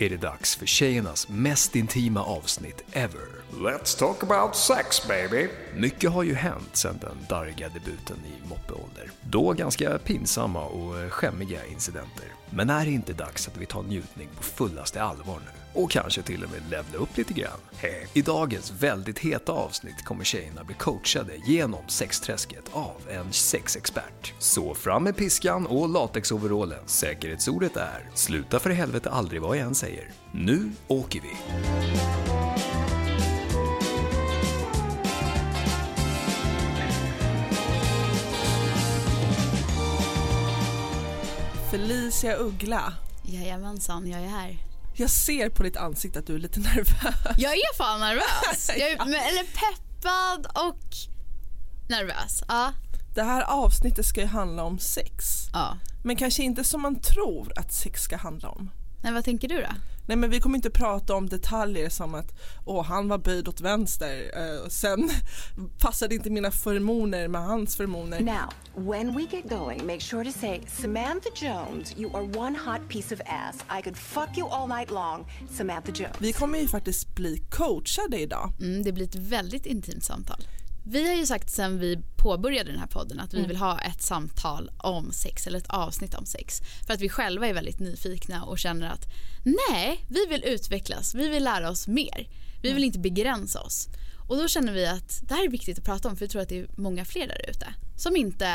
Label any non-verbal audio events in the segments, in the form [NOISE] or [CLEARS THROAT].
är det dags för tjejernas mest intima avsnitt ever. Let's talk about sex baby. Mycket har ju hänt sedan den darriga debuten i moppeålder. Då ganska pinsamma och eh, skämmiga incidenter. Men är det inte dags att vi tar njutning på fullaste allvar nu? Och kanske till och med levla upp lite grann? I dagens väldigt heta avsnitt kommer tjejerna bli coachade genom sexträsket av en sexexpert. Så fram med piskan och latexoverallen. Säkerhetsordet är “Sluta för helvete aldrig vad jag än säger”. Nu åker vi! Felicia Uggla. Jajamensan, jag är här. Jag ser på ditt ansikte att du är lite [LAUGHS] nervös. Jag är fan nervös. [LAUGHS] Jag är, men, eller peppad och nervös. Ja. Det här avsnittet ska ju handla om sex. ja. Men kanske inte som man tror att sex ska handla om. Nej, vad tänker du då? Nej men vi kommer inte prata om detaljer som att åh han var böjd åt vänster och sen [LAUGHS] passade inte mina förmoner med hans förmoner. Now, when we get going, make sure to say, Samantha Jones, you are one hot piece of ass. I could fuck you all night long, Samantha Jones. Vi kommer ju faktiskt bli coachade idag. Mm, det blir ett väldigt intimt samtal. Vi har ju sagt sen vi påbörjade den här podden att vi vill ha ett samtal om sex eller ett avsnitt om sex. För att vi själva är väldigt nyfikna och känner att nej, vi vill utvecklas, vi vill lära oss mer. Vi vill inte begränsa oss. Och då känner vi att det här är viktigt att prata om för vi tror att det är många fler där ute som inte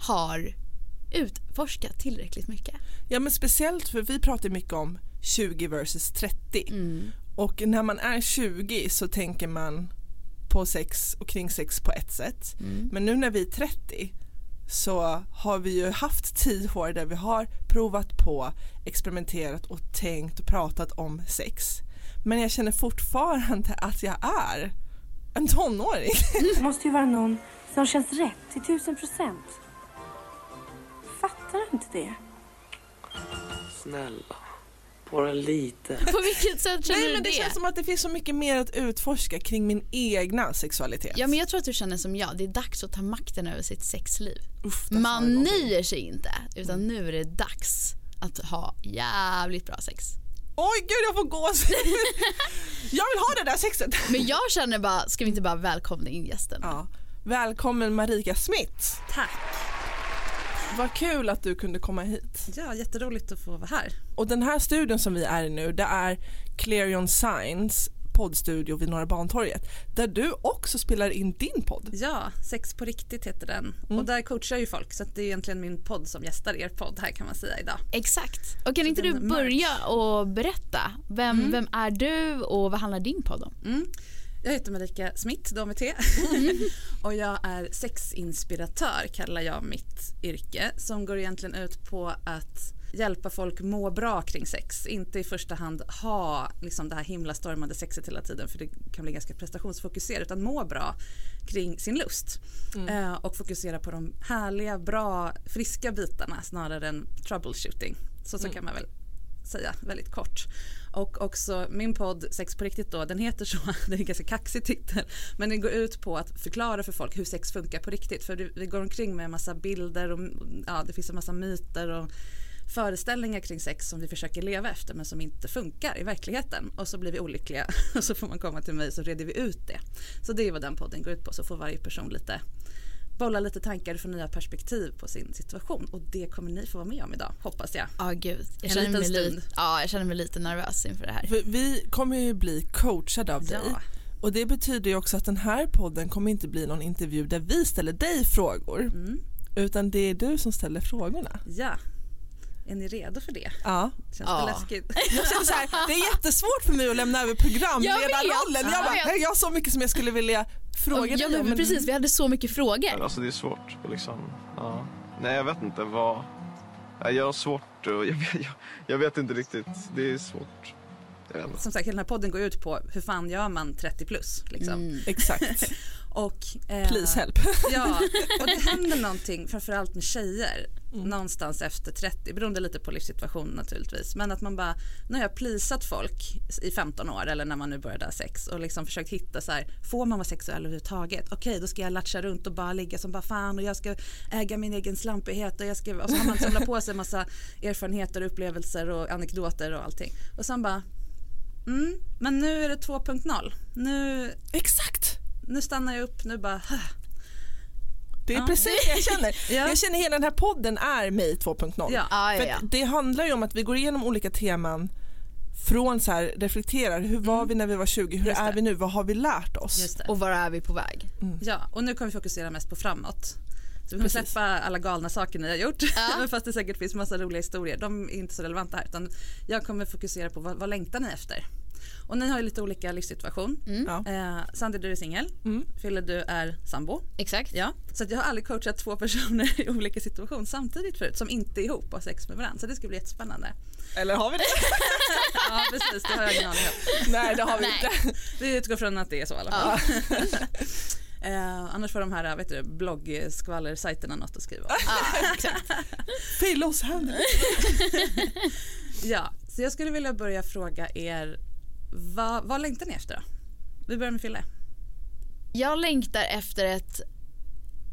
har utforskat tillräckligt mycket. Ja men speciellt för vi pratar mycket om 20 versus 30 och när man är 20 så tänker man på sex och kring sex på ett sätt men nu när vi är 30 så har vi ju haft 10 år där vi har provat på, experimenterat och tänkt och pratat om sex men jag känner fortfarande att jag är en tonåring. [LAUGHS] Det måste ju vara någon som känns rätt till tusen procent. Fattar du inte det? Snälla, bara lite. [LAUGHS] På vilket sätt känner Nej du men det det? känns som att det finns så mycket mer att utforska kring min egna sexualitet. Ja men jag tror att du känner som jag, det är dags att ta makten över sitt sexliv. Uff, Man nöjer sig inte utan nu är det dags att ha jävligt bra sex. Oj gud jag får gås. [LAUGHS] jag vill ha det där sexet. Men jag känner bara, ska vi inte bara välkomna in gästen? Ja. Välkommen Marika Smith. Tack. Vad kul att du kunde komma hit. Ja, jätteroligt att få vara här. Och den här studion som vi är i nu det är Clarion Signs poddstudio vid Norra Bantorget där du också spelar in din podd. Ja, Sex på riktigt heter den. Och där coachar jag ju folk så att det är egentligen min podd som gästar er podd här kan man säga idag. Exakt. Och kan inte du börja och berätta, vem, vem är du och vad handlar din podd om? Mm. Jag heter Marika Smith, då med T. [LAUGHS] och jag är sexinspiratör kallar jag mitt yrke som går egentligen ut på att hjälpa folk må bra kring sex. Inte i första hand ha liksom det här himla stormande sexet hela tiden för det kan bli ganska prestationsfokuserat utan må bra kring sin lust. Eh, och fokusera på de härliga, bra, friska bitarna snarare än troubleshooting. Så, så kan man väl säga väldigt kort. Och också min podd Sex på riktigt då, den heter så, [LAUGHS] det är en ganska kaxig titel, men den går ut på att förklara för folk hur sex funkar på riktigt. För vi går omkring med en massa bilder och ja, det finns en massa myter och föreställningar kring sex som vi försöker leva efter men som inte funkar i verkligheten. Och så blir vi olyckliga. [LAUGHS] Och så får man komma till mig så reder vi ut det. Så det är vad den podden går ut på. Så får varje person lite bolla lite tankar från nya perspektiv på sin situation och det kommer ni få vara med om idag hoppas jag. Ja gud, jag känner, mig lite, ja, jag känner mig lite nervös inför det här. För vi kommer ju bli coachade av dig Ja. och det betyder ju också att den här podden kommer inte bli någon intervju där vi ställer dig frågor Mm. utan det är du som ställer frågorna. Ja. Är ni redo för det? Ja. Känns Ja. det läskigt? [LAUGHS] Jag känner så här, det är jättesvårt för mig att lämna över programledarrollen. Jag. Jag, bara, Jag jag har så mycket som jag skulle vilja fråga ja, dig om. men precis, vi hade så mycket frågor. Alltså det är svårt liksom, ja. Nej jag vet inte vad, jag har svårt och [LAUGHS] jag, jag, jag vet inte riktigt, det är svårt. Som sagt, hela den här podden går ut på hur fan gör man 30 plus? Liksom. Mm. [LAUGHS] Exakt. Och, eh, Please help. [LAUGHS] Ja, och det [LAUGHS] händer någonting framförallt med tjejer Mm. någonstans efter 30, beroende lite på livssituation naturligtvis. Men att man bara, nu har jag plisat folk i 15 år eller när man nu började ha sex och liksom försökt hitta så här, får man vara sexuell överhuvudtaget? Okej, då ska jag latcha runt och bara ligga som bara fan och jag ska äga min egen slampighet och jag ska, och så har man samlat på sig en massa erfarenheter, upplevelser och anekdoter och allting. Och sen bara, mm, men nu är det 2.0. Nu, Exakt! nu stannar jag upp, nu bara, Det är Ja. precis det jag känner. [LAUGHS] Ja. Jag känner hela den här podden är mig 2.0. Ja. Ja, ja, För ja. att det handlar ju om att vi går igenom olika teman från så här reflekterar, hur var vi när vi var 20, hur Mm. Just är det. vi nu, vad har vi lärt oss? just det. Och var är vi på väg? Ja, och nu kommer vi fokusera mest på framåt. Så vi kommer Precis. släppa alla galna saker ni har gjort. [LAUGHS] Men fast det säkert finns massa roliga historier. De är inte så relevanta här. Utan jag kommer fokusera på vad, vad längtar ni efter? Och ni har ju lite olika livssituation. Ja. Eh, Sandy du är singel. Mm. Fille du är sambo. Exakt. Ja. Så att jag har aldrig coachat två personer [LAUGHS] i olika situationer samtidigt förut som inte är ihop och har sex med varandra. Så det ska bli jättespännande. Eller har vi det? [LAUGHS] Ja precis, det har jag ingen aning om. Nej det har vi Nej. inte. Vi utgår från att det är så i alla fall. Eh, annars får de här vet du, bloggskvallersajterna något att skriva om. [LAUGHS] Ah, exakt. Oss händer. [LAUGHS] Ja, så jag skulle vilja börja fråga er vad, vad längtar ni efter då? Vi börjar med Fille. Jag längtar efter ett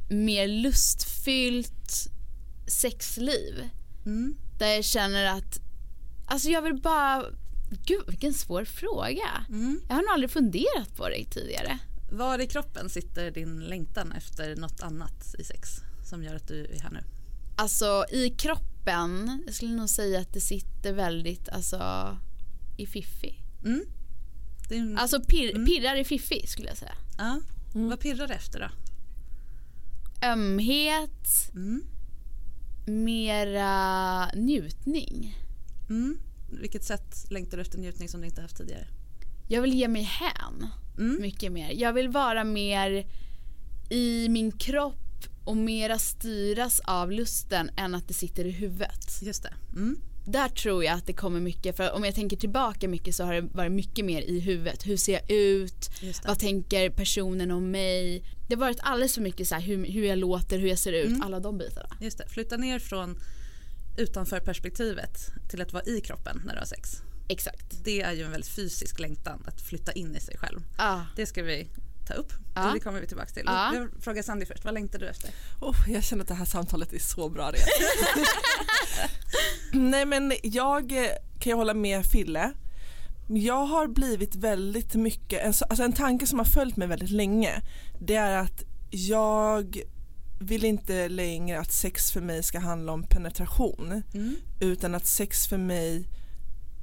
mer lustfyllt sexliv. Mm. Där jag känner att, alltså jag vill bara, gud vilken svår fråga. Mm. Jag har nog aldrig funderat på det tidigare. Var i kroppen sitter din längtan efter något annat i sex som gör att du är här nu? Alltså i kroppen, jag skulle nog säga att det sitter väldigt alltså i fiffi. Mm. En, Alltså pir, pirrar i fiffi skulle jag säga. ja. Vad pirrar det efter då? Ömhet, Mm. mera njutning. Mm. Vilket sätt längtar du efter njutning som du inte haft tidigare? Jag vill ge mig hän Mm. mycket mer. Jag vill vara mer i min kropp och mera styras av lusten än att det sitter i huvudet. Just det. Mm. Där tror jag att det kommer mycket, för om jag tänker tillbaka mycket så har det varit mycket mer i huvudet. Hur ser jag ut? Vad tänker personen om mig? Det har varit alldeles för mycket så här, hur, hur jag låter, hur jag ser ut, Mm. alla de bitarna. Just det. Flytta ner från utanför perspektivet till att vara i kroppen när du har sex. Exakt. Det är ju en väldigt fysisk längtan att flytta in i sig själv. Ah. Det ska vi ta upp. Ja. Det kommer vi tillbaka till. Ja. Jag frågar Sandy först, vad längtar du efter? Oh, jag känner att det här samtalet är så bra redan. [LAUGHS] Nej men jag eh, kan ju hålla med Fille. Jag har blivit väldigt mycket, en, alltså en tanke som har följt mig väldigt länge det är att jag vill inte längre att sex för mig ska handla om penetration Mm. utan att sex för mig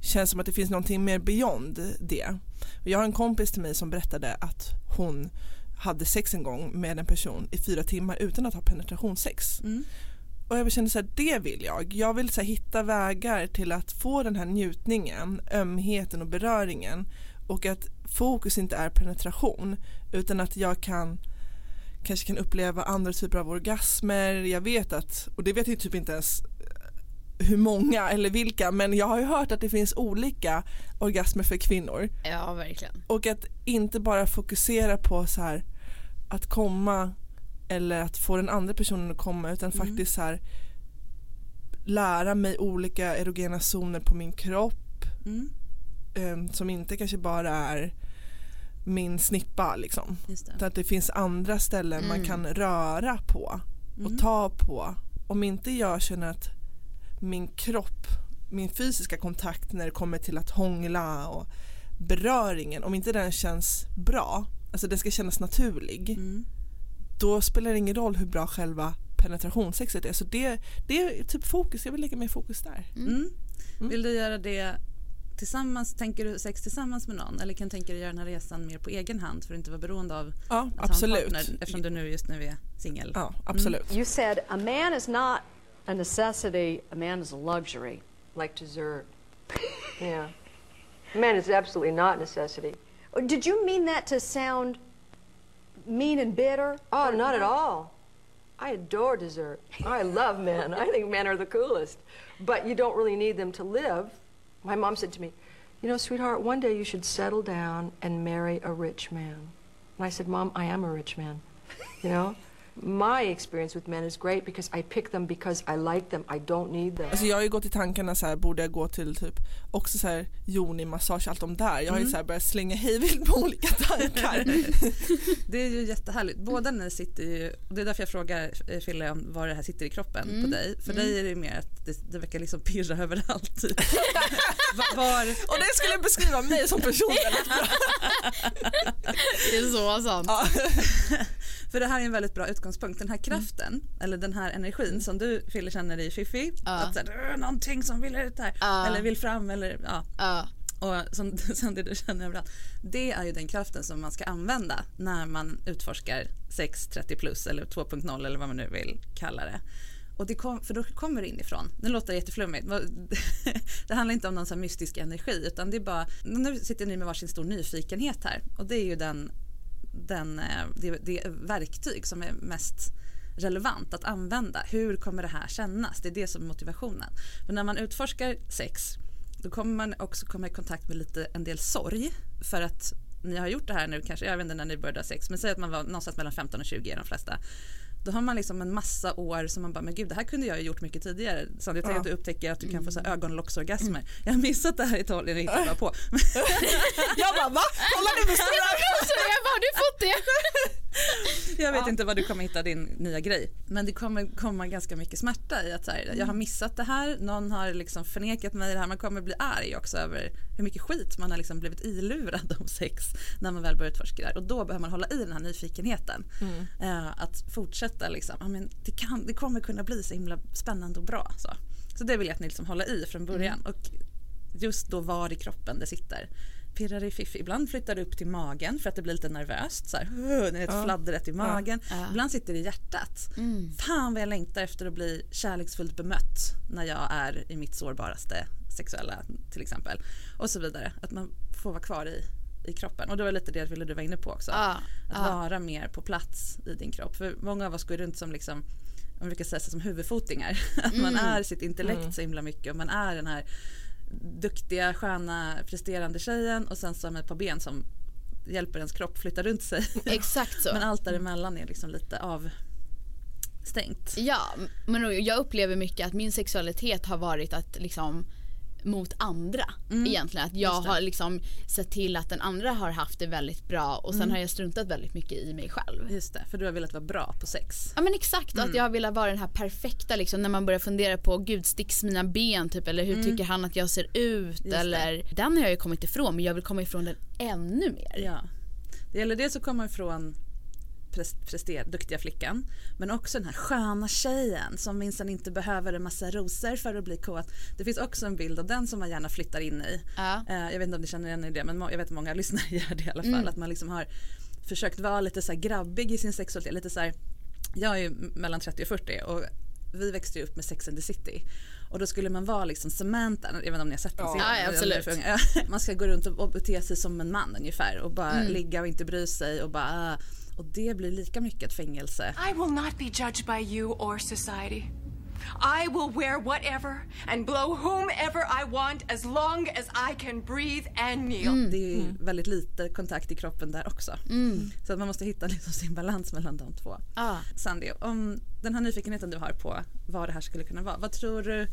känns som att det finns någonting mer beyond det. Jag har en kompis till mig som berättade att hon hade sex en gång med en person i fyra timmar utan att ha penetrationssex. Mm. Och jag kände så här, det vill jag. Jag vill så här, hitta vägar till att få den här njutningen, ömheten och beröringen och att fokus inte är penetration utan att jag kan kanske kan uppleva andra typer av orgasmer. Jag vet att, och det vet jag typ inte ens hur många eller vilka men jag har ju hört att det finns olika orgasmer för kvinnor Ja, verkligen. och att inte bara fokusera på så här att komma eller att få den andra personen att komma utan faktiskt så här lära mig olika erogena zoner på min kropp Mm. eh, som inte kanske bara är min snippa liksom. Utan att det finns andra ställen man Mm. kan röra på och Mm. ta på. Om inte jag känner att min kropp, min fysiska kontakt när det kommer till att hångla och beröringen, om inte den känns bra, alltså den ska kännas naturlig, Mm. då spelar det ingen roll hur bra själva penetrationssexet är. Så det, det är typ fokus, jag vill lägga mer fokus där. Mm. Vill du göra det tillsammans, tänker du sex tillsammans med någon eller kan du tänka dig göra den här resan mer på egen hand för att inte vara beroende av Ja, att ha en absolut. partner eftersom du nu just nu är singel? Ja, absolut. You said a man is not a necessity, a man is a luxury. like dessert. [LAUGHS] yeah. Man is absolutely not necessity. Oh, did you mean that to sound mean and bitter? Oh, not at all. I adore dessert. I love men. I think men are the coolest. But you don't really need them to live. My mom said to me, You know, sweetheart, one day you should settle down and marry a rich man. And And I said, Mom, I am a rich man. You know? My experience with men is great because I pick them because I like them. I don't need them. Alltså jag har ju gått i tankarna så här, borde jag gå till typ också så här yoni-massage, allt de där. Jag har ju Mm. så här börjat slänga hejvilt på olika tankar. [LAUGHS] Det är ju jättehärligt. Båda ni sitter ju, och det är därför jag frågar eh, Fille om var det här sitter i kroppen Mm. på dig. För Mm. dig är det mer att det, det verkar liksom pirra överallt. Typ. [LAUGHS] Va- var, Och det skulle beskriva mig som person väldigt [LAUGHS] bra. Det är så sant. För det här är en väldigt bra utgångspunkt. Den här Mm. kraften, eller den här energin som du Fille känner i Fifi. Ja. Att så här, "Det är någonting som vill ut här. Ja. Eller vill fram eller ja. Ja. Och som, [LAUGHS] som det du känner överallt. Det är ju den kraften som man ska använda när man utforskar 6, 30 plus eller 2.0 eller vad man nu vill kalla det. Och det kom, för då kommer det inifrån. Nu låter det jätteflummigt. [LAUGHS] Det handlar inte om någon sån här mystisk energi utan det är bara, nu sitter ni med varsin stor nyfikenhet här och det är ju den, den, eh, det, det verktyg som är mest relevant att använda. Hur kommer det här kännas? Det är det som är motivationen. Men när man utforskar sex då kommer man också komma i kontakt med lite en del sorg för att ni har gjort det här nu kanske, jag vet inte när ni började ha sex, men säg att man var någonstans mellan 15 och 20 är de flesta. Då har man liksom en massa år som man bara, men gud det här kunde jag ju gjort mycket tidigare. Tänker Ja. att du upptäcker att du kan få så här ögonlocksorgasmer. Jag har missat det här i Italien och inte bara på. [LAUGHS] Jag bara va? Kolla nu med stora Jag bara, har du fått det? [LAUGHS] Jag vet inte var du kommer hitta din nya grej. Men det kommer komma ganska mycket smärta i att här, jag har missat det här, någon har liksom förnekat mig det här. Man kommer bli arg också över hur mycket skit man har liksom blivit ilurad om sex när man väl börjar utforska det här. Och då behöver man hålla i den här nyfikenheten. Eh, att fortsätta liksom, ja, men det, kan, det kommer kunna bli så himla spännande och bra. Så, så det vill jag att ni liksom håller i från början. Och just då var i kroppen det sitter. Pirrar i fiffi. Ibland flyttar det upp till magen för att det blir lite nervöst. Så här, vet, Ja. fladdret i magen. Ja. Ibland sitter det i hjärtat. Mm. Fan vad jag längtar efter att bli kärleksfullt bemött när jag är i mitt sårbaraste sexuella till exempel. Och så vidare. Att man får vara kvar i, i kroppen. Och det var lite det ville du var inne på också. Ja, Att vara mer på plats i din kropp. För många av oss går runt som liksom man brukar säga som huvudfotingar. [LAUGHS] Att man Mm. är sitt intellekt så himla mycket och man är den här duktiga, sköna, presterande tjejen och sen så med ett par ben som hjälper ens kropp flytta runt sig. [LAUGHS] Exakt så. Men allt däremellan är liksom lite avstängt. Ja, men jag upplever mycket att min sexualitet har varit att liksom mot andra egentligen. Att jag Mm. Just det. har liksom sett till att den andra har haft det väldigt bra och sen Mm. har jag struntat väldigt mycket i mig själv. Just det, för du har velat vara bra på sex. Ja men exakt, Mm. att jag har velat vara den här perfekta liksom när man börjar fundera på gud sticks mina ben typ eller hur Mm. tycker han att jag ser ut det. eller den har jag ju kommit ifrån men jag vill komma ifrån den ännu mer. Ja. Det gäller dels att komma ifrån prester, duktiga flickan men också den här sköna tjejen som minsann inte behöver en massa rosor för att bli kåt. Det finns också en bild av den som man gärna flyttar in i. Ja. Eh, jag vet inte om ni känner igen det men jag vet att många [LAUGHS] lyssnare gör det i alla fall. Mm. Att man liksom har försökt vara lite så grabbig i sin sexualitet. Lite så här, jag är ju mellan 30 och 40 och vi växte ju upp med Sex and the City. Och då skulle man vara liksom Samantha, jag vet inte om ni har sett den Ja. serien? Ja, absolut. [LAUGHS] Man ska gå runt och och bete sig som en man ungefär och bara Mm. ligga och inte bry sig och bara och det blir lika mycket ett fängelse. I will not be judged by you or society. I will wear whatever and blow whomever I want as long as I can breathe and kneel. Det är ju väldigt lite kontakt i kroppen där också. Mm. Så att man måste hitta [LAUGHS] liksom sin balans mellan de två. Ja. Sandy, om den här nyfikenheten du har på vad det här skulle kunna vara, vad tror du,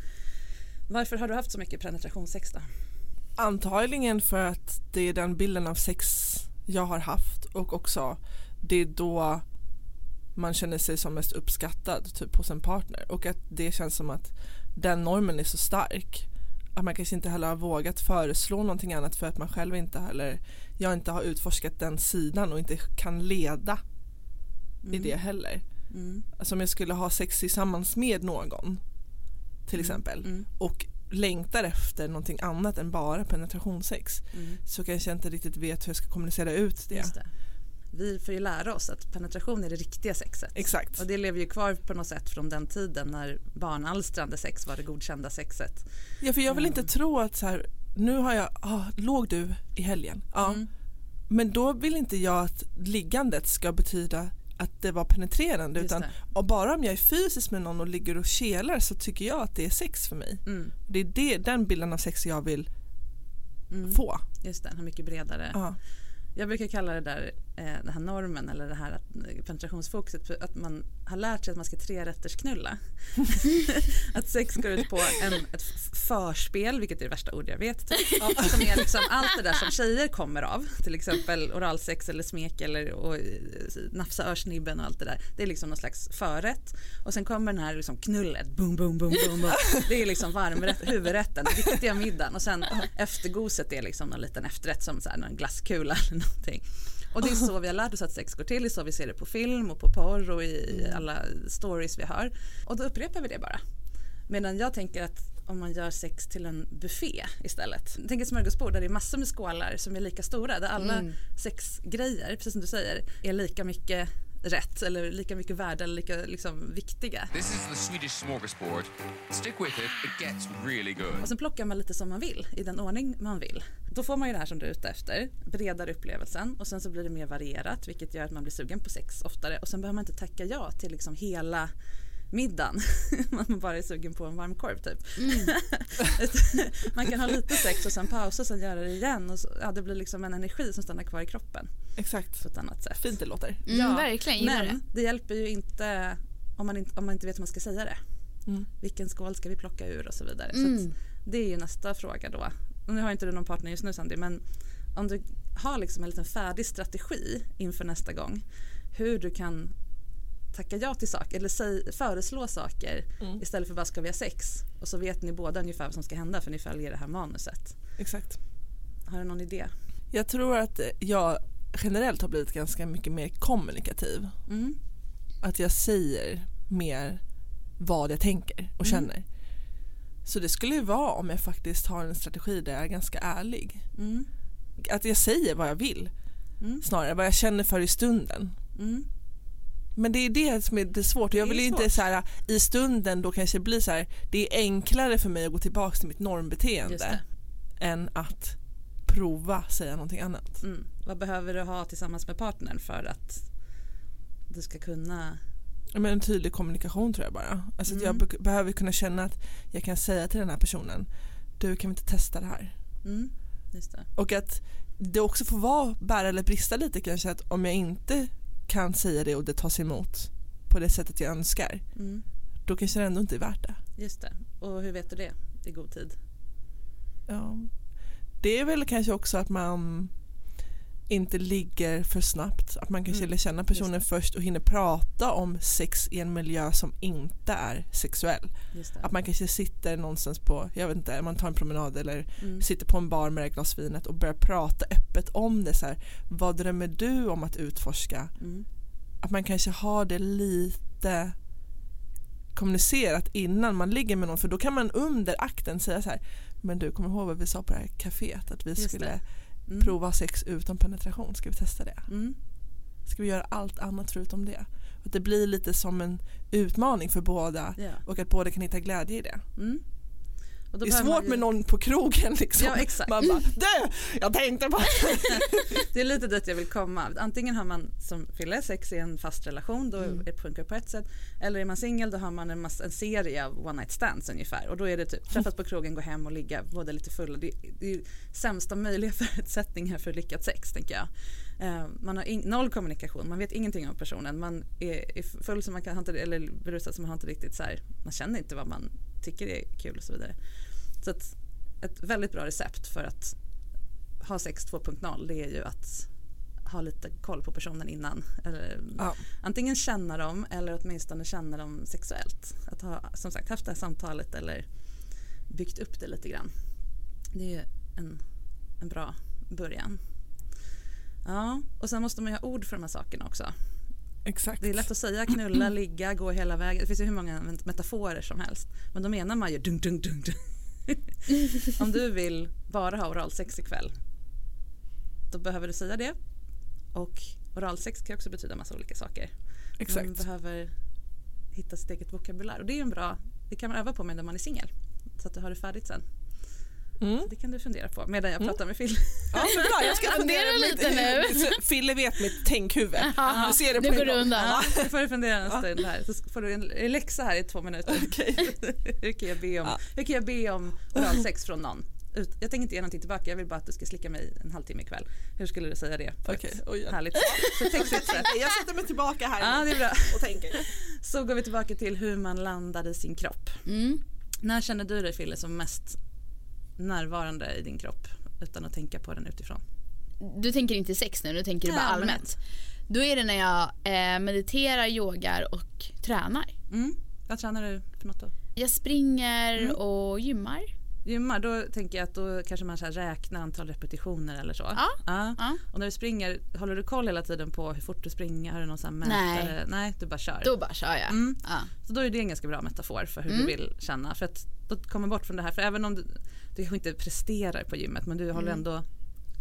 varför har du haft så mycket penetrationssex då? Antagligen för att det är den bilden av sex jag har haft och också det är då man känner sig som mest uppskattad typ hos en partner och att det känns som att den normen är så stark att man kanske inte heller har vågat föreslå någonting annat för att man själv inte heller jag inte har utforskat den sidan och inte kan leda i det heller. Mm. Alltså om jag skulle ha sex tillsammans med någon till exempel Mm. och längtar efter någonting annat än bara penetrationssex Mm. så kanske jag inte riktigt vet hur jag ska kommunicera ut det. Det. Vi får ju lära oss att penetration är det riktiga sexet. Exakt. Och det lever ju kvar på något sätt från den tiden när barnalstrande sex var det godkända sexet. Ja för jag vill Mm. inte tro att så här, nu har jag, ah, låg du i helgen? Ja. Mm. Men då vill inte jag att liggandet ska betyda att det var penetrerande Just utan och bara om jag är fysisk med någon och ligger och kelar så tycker jag att det är sex för mig. Mm. Det är det, den bilden av sex jag vill Mm. få. Just det, den har mycket bredare. Ja. Jag brukar kalla det där eh, den här normen eller det här att, eh, penetrationsfokuset att man har lärt sig att man ska trerätters knulla. [LAUGHS] att sex går ut på en, ett förspel, vilket är det värsta ord jag vet. Typ. Som är liksom allt det där som tjejer kommer av, till exempel oralsex eller smek eller och, eh, nafsa örsnibben och allt det där. Det är liksom någon slags förrätt. Och sen kommer den här liksom knullet, boom, boom, boom, boom, boom. Det är liksom varmrätt, huvudrätten, den riktiga middagen. Och sen eftergoset är liksom någon liten efterrätt som så här, någon glasskula eller någonting. Och det är så vi har lärt oss att sex går till, det är så vi ser det på film och på porr och i alla stories vi hör. Och då upprepar vi det bara. Medan jag tänker att om man gör sex till en buffé istället. Tänk ett smörgåsbord där det är massor med skålar som är lika stora där alla Mm. sexgrejer, precis som du säger, är lika mycket rätt eller lika mycket värde eller lika liksom, viktiga. This is the Swedish smorgasbord. Stick with it, it gets really good. Och sen plockar man lite som man vill i den ordning man vill. Då får man ju det här som du är ute efter, bredare upplevelsen och sen så blir det mer varierat vilket gör att man blir sugen på sex oftare och sen behöver man inte tacka ja till liksom hela middagen. [LAUGHS] man bara är sugen på en varm korv typ. [LAUGHS] man kan ha lite sex och sen pausa och sen göra det igen och så, ja, det blir liksom en energi som stannar kvar i kroppen. Exakt. På ett annat sätt. Fint det låter. Mm, verkligen, gillar men det hjälper ju inte om man inte, om man inte vet hur man ska säga det. Mm. Vilken skål ska vi plocka ur och så vidare. Så Mm. det är ju nästa fråga då. Nu har inte du någon partner just nu Sandy men om du har liksom en liten färdig strategi inför nästa gång hur du kan tacka ja till saker eller säg, föreslå saker Mm. istället för bara ska vi ha sex och så vet ni båda ungefär vad som ska hända för ni följer det här manuset. Exakt. Har du någon idé? Jag tror att jag generellt har blivit ganska mycket mer kommunikativ. Mm. Att jag säger mer vad jag tänker och Mm. känner. Så det skulle ju vara om jag faktiskt har en strategi där jag är ganska ärlig. Mm. Att jag säger vad jag vill Mm. snarare, vad jag känner för i stunden. Mm. Men det är det som är det svårt. Jag vill ju inte så här, i stunden då kanske det blir så här, det är enklare för mig att gå tillbaka till mitt normbeteende än att prova säga någonting annat. Mm. Vad behöver du ha tillsammans med partnern för att du ska kunna Men en tydlig kommunikation tror jag bara. Alltså att jag Mm. be- behöver kunna känna att jag kan säga till den här personen, du kan vi inte testa det här? Mm, just det. Och att det också får vara bära eller brista lite kanske att om jag inte kan säga det och det tas emot på det sättet jag önskar, Mm, då kanske det ändå inte är värt det. just det. Och hur vet du det i god tid? Ja. Det är väl kanske också att man inte ligger för snabbt, att man kanske Mm, känna personen först och hinner prata om sex i en miljö som inte är sexuell. Att man kanske sitter någonstans på, jag vet inte, man tar en promenad eller Mm. sitter på en bar med det här glasvinet och börjar prata öppet om det så här, vad drömmer du om att utforska? Mm. Att man kanske har det lite kommunicerat innan man ligger med någon för då kan man under akten säga så här men du kommer ihåg vad vi sa på det här kaféet att vi Just skulle det. Mm. prova sex utan penetration, ska vi testa det? Mm. Ska vi göra allt annat förutom det? Att det blir lite som en utmaning för båda Ja. och att båda kan hitta glädje i det. Mm. Det är svårt ju- med någon på krogen liksom. Ja, exakt. Man bara du, jag tänkte på [LAUGHS] Det är lite dit jag vill komma. Antingen har man som Fille sex i en fast relation, då Mm. det funkar på ett sätt. Eller är man singel då har man en, massa, en serie av one night stands ungefär. Och då är det typ [LAUGHS] träffas på krogen, gå hem och ligga båda lite fulla. Det, det är sämsta möjliga [LAUGHS] förutsättningar för lyckat sex tänker jag. Eh, man har noll kommunikation, man vet ingenting om personen. Man är, är full som man kan, eller berusad som man har inte riktigt så här, man känner inte vad man tycker är kul och så vidare. Så att ett väldigt bra recept för att ha sex 2.0 det är ju att ha lite koll på personen innan. Eller, Ja. Antingen känna dem eller åtminstone känna dem sexuellt. Att ha som sagt haft det här samtalet eller byggt upp det lite grann. Det är ju en, en bra början. Ja, och sen måste man ju ha ord för de här sakerna också. Exakt. Det är lätt att säga knulla, [CLEARS THROAT] ligga, gå hela vägen. Det finns ju hur många metaforer som helst. Men då menar man ju dung, dung, dung, dung. [LAUGHS] Om du vill bara ha oralsex ikväll då behöver du säga det. Och oralsex kan också betyda massa olika saker. Man Exakt. behöver hitta sitt eget vokabulär. Och det är en bra, det kan man öva på med när man är singel. Så att du har det färdigt sen. Mm. Så det kan du fundera på medan jag pratar med Phil. Ja, men bra, jag ska Jag [LAUGHS] fundera lite nu. [LAUGHS] Fille vet mitt tänkhuvud. Ja, Du ser det nu på går gång. undan. Ja, nu får du fundera en stund här. Så får du en läxa här i två minuter. [LAUGHS] hur, kan jag be om, Ja. hur kan jag be om oralsex från någon? ut, jag tänker inte ge någonting tillbaka, jag vill bara att du ska slicka mig en halvtimme ikväll. Hur skulle du säga det på Okej, ett oj, ja. härligt sätt? Jag sätter mig tillbaka här Ja, det är bra. och tänker. Så går vi tillbaka till hur man landar i sin kropp. Mm. När känner du dig Fille som mest närvarande i din kropp utan att tänka på den utifrån? Du tänker inte sex nu, nu tänker du Ja, bara allmänt. allmänt. Då är det när jag eh, mediterar, yogar och tränar. Mm. Vad tränar du för något då? Jag springer Mm. och gymmar. Gymmar, då tänker jag att då kanske man så räknar antal repetitioner eller så. Ja. Ja. Och när du springer, håller du koll hela tiden på hur fort du springer? Har du någon sån här Nej. mätare? Nej, du bara kör. Då bara kör jag. Mm. Ja. Så då är det en ganska bra metafor för hur Mm. du vill känna. För att då kommer bort från det här. För även om du, du kanske inte presterar på gymmet men du håller Mm. ändå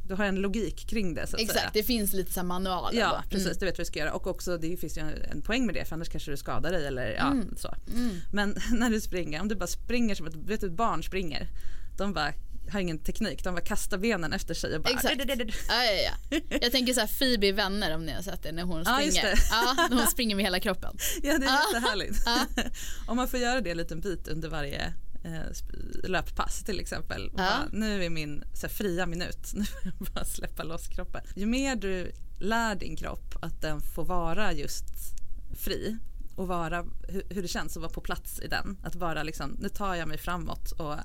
du har en logik kring det så att Exakt, säga. det finns lite så manualer. Ja då. precis, Mm. du vet vad du ska göra och också det finns ju en poäng med det för annars kanske du skadar dig eller ja Mm. så. Mm. Men [LAUGHS] när du springer, om du bara springer som ett, vet ett barn springer, de bara har ingen teknik, de bara kastar benen efter sig och bara Exakt. Ja, ja, ja. Jag tänker så här Phoebe Vänner om ni har sett det när hon Ja, springer. det. Ja, när hon springer med hela kroppen. Ja det är Ja. jättehärligt. Ja. [LAUGHS] Om man får göra det en liten bit under varje eh, löppass till exempel. Ja. Bara, nu är min så här, fria minut, [LAUGHS] nu får jag bara släppa loss kroppen. Ju mer du lär din kropp att den får vara just fri och vara hur, hur det känns att vara på plats i den. Att bara liksom, nu tar jag mig framåt och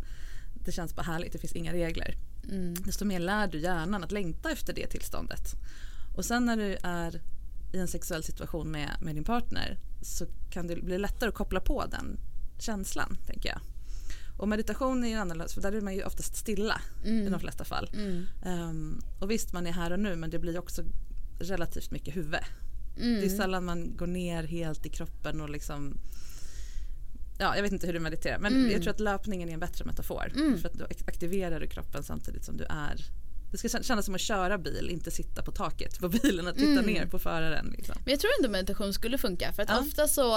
det känns bara härligt, det finns inga regler. Mm. Desto mer lär du hjärnan att längta efter det tillståndet. Och sen när du är i en sexuell situation med, med din partner så kan det bli lättare att koppla på den känslan, tänker jag. Och meditation är ju annorlunda, för där är man ju oftast stilla Mm. i de flesta fall. Mm. Ehm, och visst, man är här och nu, men det blir också relativt mycket huvud. Mm. Det är sällan man går ner helt i kroppen och liksom Ja, jag vet inte hur du mediterar men Mm. jag tror att löpningen är en bättre metafor. Mm. För att då aktiverar du kroppen samtidigt som du är det ska kännas som att köra bil, inte sitta på taket på bilen och titta Mm. ner på föraren. Liksom. Men jag tror ändå meditation skulle funka för att Ja. ofta så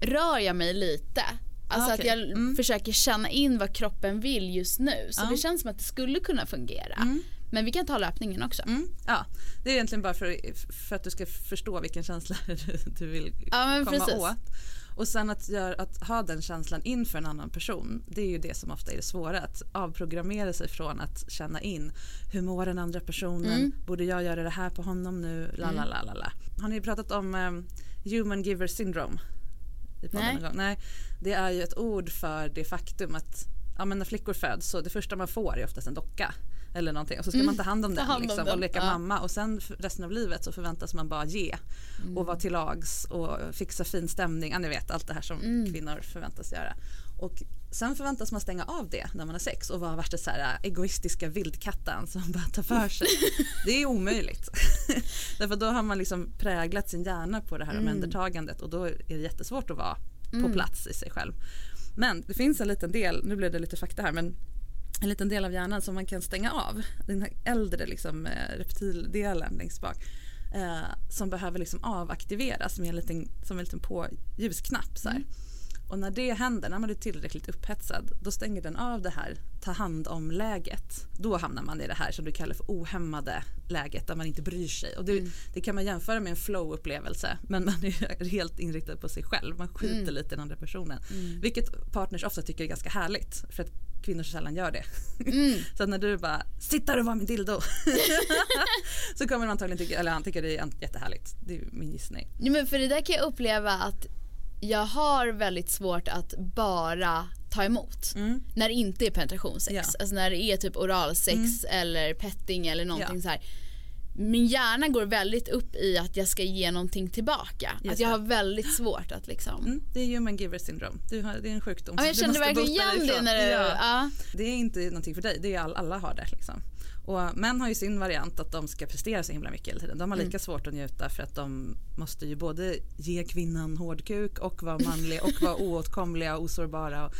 rör jag mig lite. Alltså Ah, att jag Mm. försöker känna in vad kroppen vill just nu. Så Ja. det känns som att det skulle kunna fungera. Mm. Men vi kan ta löpningen också. Mm. Ja, det är egentligen bara för, för att du ska förstå vilken känsla [LAUGHS] du, vill Ja, komma precis. åt. Och sen att, gör, att ha den känslan inför en annan person, det är ju det som ofta är det svåra. Att avprogrammera sig från att känna in hur mår den andra personen, Mm. borde jag göra det här på honom nu, la Mm. la la la. Har ni pratat om um, human giver syndrome? I podden Nej. någon gång? Nej. Det är ju ett ord för det faktum att ja, men när flickor föds så det första man får är oftast en docka eller någonting och så ska Mm. man ta hand om den, hand om liksom, den, och leka ja. mamma och sen resten av livet så förväntas man bara ge Mm. och vara till lags och fixa fin stämning, ja, ni vet allt det här som Mm. kvinnor förväntas göra. Och sen förväntas man stänga av det när man har sex och vara värsta så här egoistiska vildkatten som bara tar för sig. [LAUGHS] Det är omöjligt. [LAUGHS] Därför då har man liksom präglat sin hjärna på det här Mm. omhändertagandet och då är det jättesvårt att vara på Mm. plats i sig själv. Men det finns en liten del, nu blev det lite fakta här men en liten del av hjärnan som man kan stänga av. Den här äldre liksom, eh, reptildelen längst bak. Eh, som behöver liksom avaktiveras med en liten, som en liten på ljusknapp. Så här. Och när det händer, när man är tillräckligt upphetsad, då stänger den av det här ta hand om läget. Då hamnar man i det här som du kallar för ohämmade läget där man inte bryr sig. Och det, det kan man jämföra med en flow-upplevelse men man är [LAUGHS] helt inriktad på sig själv. Man skiter Mm. lite i den andra personen. Mm. Vilket partners ofta tycker är ganska härligt för att kvinnor så sällan gör det. Mm. [LAUGHS] så när du bara “sitt där och var min dildo” [LAUGHS] så kommer de antagligen tycka, eller han tycker det är jättehärligt. Det är min gissning. Ja, men för det där kan jag uppleva att jag har väldigt svårt att bara ta emot. När det inte är penetrationssex. Ja. Alltså när det är typ oralsex Mm. eller petting eller någonting Ja. så här. Min hjärna går väldigt upp i att jag ska ge någonting tillbaka. Just att jag det. har väldigt svårt att liksom. Mm, det är human giver. Du har, det är en sjukdom. Ja, jag kände verkligen igen det när du- ja. Det är inte någonting för dig, det är all, alla har det. Liksom. Och män har ju sin variant att de ska prestera så himla mycket hela tiden. De har lika Mm. svårt att njuta för att de måste ju både ge kvinnan hårdkuk och vara manlig och vara [LAUGHS] oåtkomliga och osårbara. Och,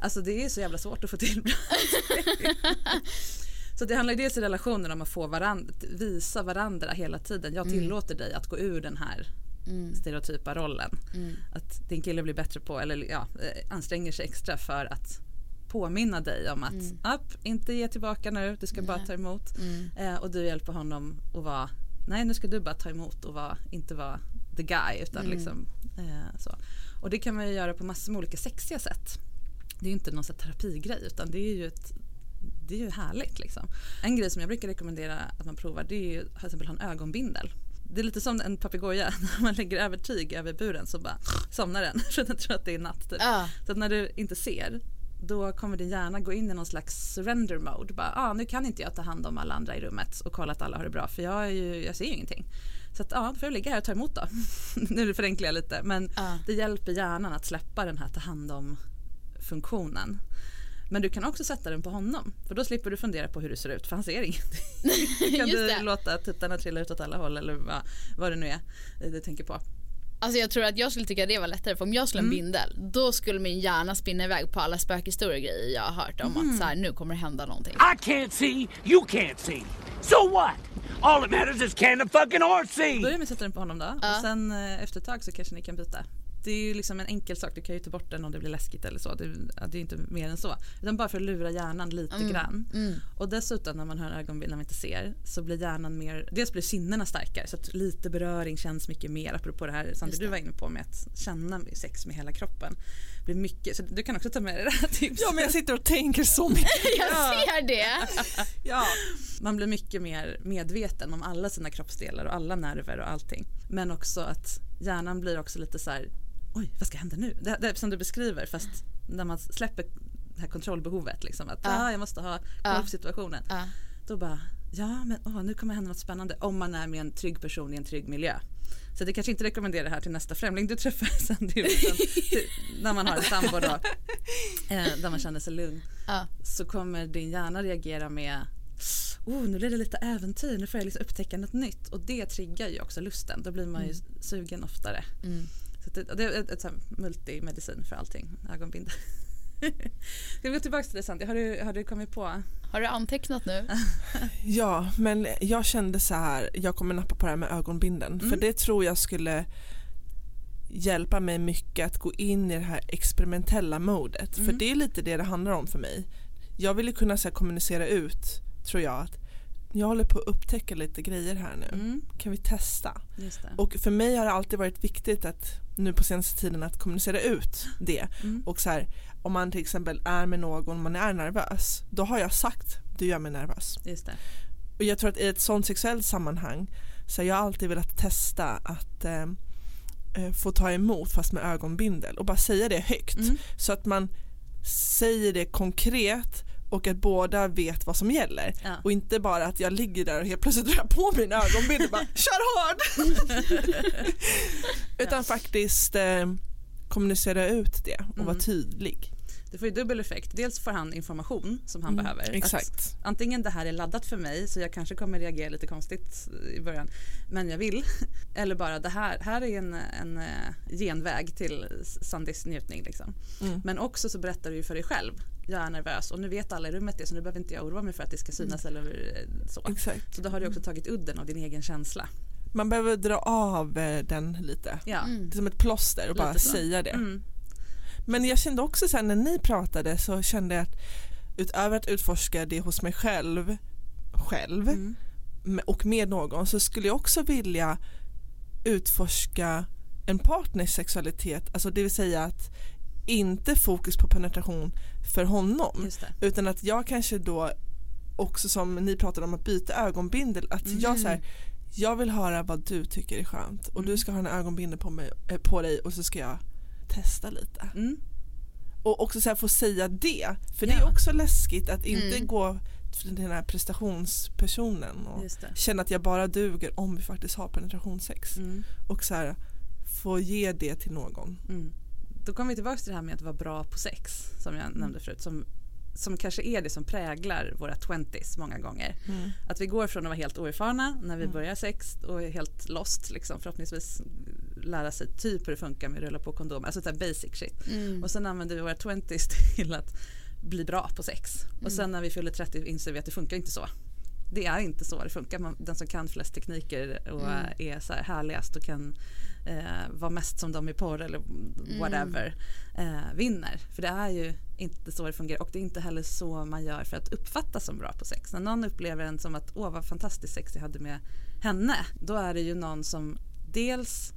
alltså det är så jävla svårt att få till. [LAUGHS] Så det handlar ju dels i relationer om att få varandra, visa varandra hela tiden. Jag Mm. tillåter dig att gå ur den här Mm. stereotypa rollen. Mm. Att din kille blir bättre på, eller ja, eh, anstränger sig extra för att påminna dig om att Mm. upp, inte ge tillbaka nu, du ska bara Nej. ta emot. Mm. Eh, och du hjälper honom att vara, nej nu ska du bara ta emot och vara, inte vara the guy utan Mm. liksom eh, så. Och det kan man ju göra på massor med olika sexiga sätt. Det är ju inte någon här terapigrej utan det är ju ett det är ju härligt liksom. En grej som jag brukar rekommendera att man provar det är ju till exempel ha en ögonbindel. Det är lite som en papegoja, [LAUGHS] när man lägger över tyg över buren så bara somnar den [LAUGHS] för den tror att det är natt. Typ. Ja. Så att när du inte ser då kommer din hjärna gå in i någon slags surrender mode. Bara, ah, nu kan inte jag ta hand om alla andra i rummet och kolla att alla har det bra för jag, är ju, jag ser ju ingenting. Så att, ja, då får jag ligga här och ta emot då. [LAUGHS] nu förenklar jag lite men Ja. det hjälper hjärnan att släppa den här ta hand om funktionen. Men du kan också sätta den på honom för då slipper du fundera på hur du ser ut för han ser ingenting. [LAUGHS] kan du det. låta tuttarna trilla ut åt alla håll eller vad, vad det nu är du tänker på. Alltså jag tror att jag skulle tycka det var lättare för om jag skulle ha en Mm. bindel då skulle min hjärna spinna iväg på alla spökhistorier och grejer jag har hört om Mm. att så här, nu kommer det hända någonting. I can't see, you can't see. So what? All that matters is can the fucking horse see? Börja med att sätta den på honom då och sen eh, efter ett tag så kanske ni kan byta. Det är ju liksom en enkel sak, du kan ju ta bort den om det blir läskigt eller så. Det, det är inte mer än så. Utan bara för att lura hjärnan lite Mm, grann. mm. Och dessutom när man har ögonbild när man inte ser så blir hjärnan mer, dels blir sinnena starkare så att lite beröring känns mycket mer apropå det här Sandra du var inne på med att känna sex med hela kroppen. Det blir mycket, så du kan också ta med dig det här tipset. Ja men jag sitter och tänker så mycket. [LAUGHS] Jag ser det. [LAUGHS] Ja. Man blir mycket mer medveten om alla sina kroppsdelar och alla nerver och allting. Men också att hjärnan blir också lite så här, oj vad ska hända nu? Det, det som du beskriver fast när man släpper det här kontrollbehovet liksom att Ja. ah, jag måste ha koll på situationen. Ja. Då bara, ja men åh, nu kommer hända något spännande om man är med en trygg person i en trygg miljö. Så det kanske inte rekommenderar det här till nästa främling du träffar [LAUGHS] sen till, utan till, när man har en sambo då, eh, där man känner sig lugn. Ja. Så kommer din hjärna reagera med Oh, nu blir det lite äventyr, nu får jag liksom upptäcka något nytt och det triggar ju också lusten. Då blir man ju sugen oftare. Mm. Så det, är ett, ett, här multimedicin för allting, ögonbindel. [LAUGHS] Ska vi gå tillbaka till det Sandy, har du, har du kommit på? Har du antecknat nu? [LAUGHS] Ja, men jag kände så här, jag kommer nappa på det här med ögonbindeln. För Mm. det tror jag skulle hjälpa mig mycket att gå in i det här experimentella modet. För Mm. det är lite det det handlar om för mig. Jag vill ju kunna så här, kommunicera ut, tror jag, att jag håller på att upptäcka lite grejer här nu. Mm. Kan vi testa? Och för mig har det alltid varit viktigt att nu på senaste tiden att kommunicera ut det. Mm. Och så här, om man till exempel är med någon, man är nervös, då har jag sagt du gör mig nervös. Och jag tror att i ett sånt sexuellt sammanhang så har jag alltid velat testa att eh, eh, få ta emot fast med ögonbindel och bara säga det högt Mm. så att man säger det konkret och att båda vet vad som gäller Ja. och inte bara att jag ligger där och helt plötsligt drar på min ögonbindel och bara [LAUGHS] kör hård [LAUGHS] utan faktiskt eh, kommunicera ut det och vara Mm. tydlig. Det får ju dubbel effekt. Dels får han information som han Mm, behöver. exakt. Att antingen det här är laddat för mig så jag kanske kommer reagera lite konstigt i början men jag vill. [LAUGHS] Eller bara det här, här är en, en eh, genväg till Sandys njutning. Liksom. Mm. Men också så berättar du ju för dig själv. Jag är nervös och nu vet alla i rummet det så nu behöver inte jag oroa mig för att det ska synas eller eh, så. Exakt. Så då har du också tagit udden av din egen känsla. Man behöver dra av eh, den lite. Ja. Det är som ett plåster och Lite bara så. säga det. Mm. Men jag kände också sen när ni pratade så kände jag att utöver att utforska det hos mig själv, själv Mm. och med någon så skulle jag också vilja utforska en partners sexualitet, alltså det vill säga att inte fokus på penetration för honom. Utan att jag kanske då också som ni pratade om att byta ögonbindel att jag så här, jag vill höra vad du tycker är skönt. Och du ska ha en ögonbindel på, mig, eh, på dig och så ska jag testa lite. Mm. Och också så här få säga det, för det är Ja. också läskigt att inte Mm. gå till den här prestationspersonen och känna att jag bara duger om vi faktiskt har penetrationssex. Mm. Och så här, få ge det till någon. Mm. Då kommer vi tillbaka till det här med att vara bra på sex som jag nämnde förut. Som, som kanske är det som präglar våra 20s många gånger. Mm. Att vi går från att vara helt oerfarna när vi Mm. börjar sex och är helt lost liksom förhoppningsvis lära sig typ hur det funkar med att rulla på kondom, alltså så basic shit. Mm. Och sen använder vi våra 20s [LAUGHS] till att bli bra på sex. Och sen när vi fyller 30 inser vi att det funkar inte så. Det är inte så det funkar. Man, den som kan flest tekniker och Mm. är så här härligast och kan eh, vara mest som de i porr eller whatever eh, vinner. För det är ju inte så det fungerar och det är inte heller så man gör för att uppfattas som bra på sex. När någon upplever en som att åh vad fantastiskt sex jag hade med henne då är det ju någon som dels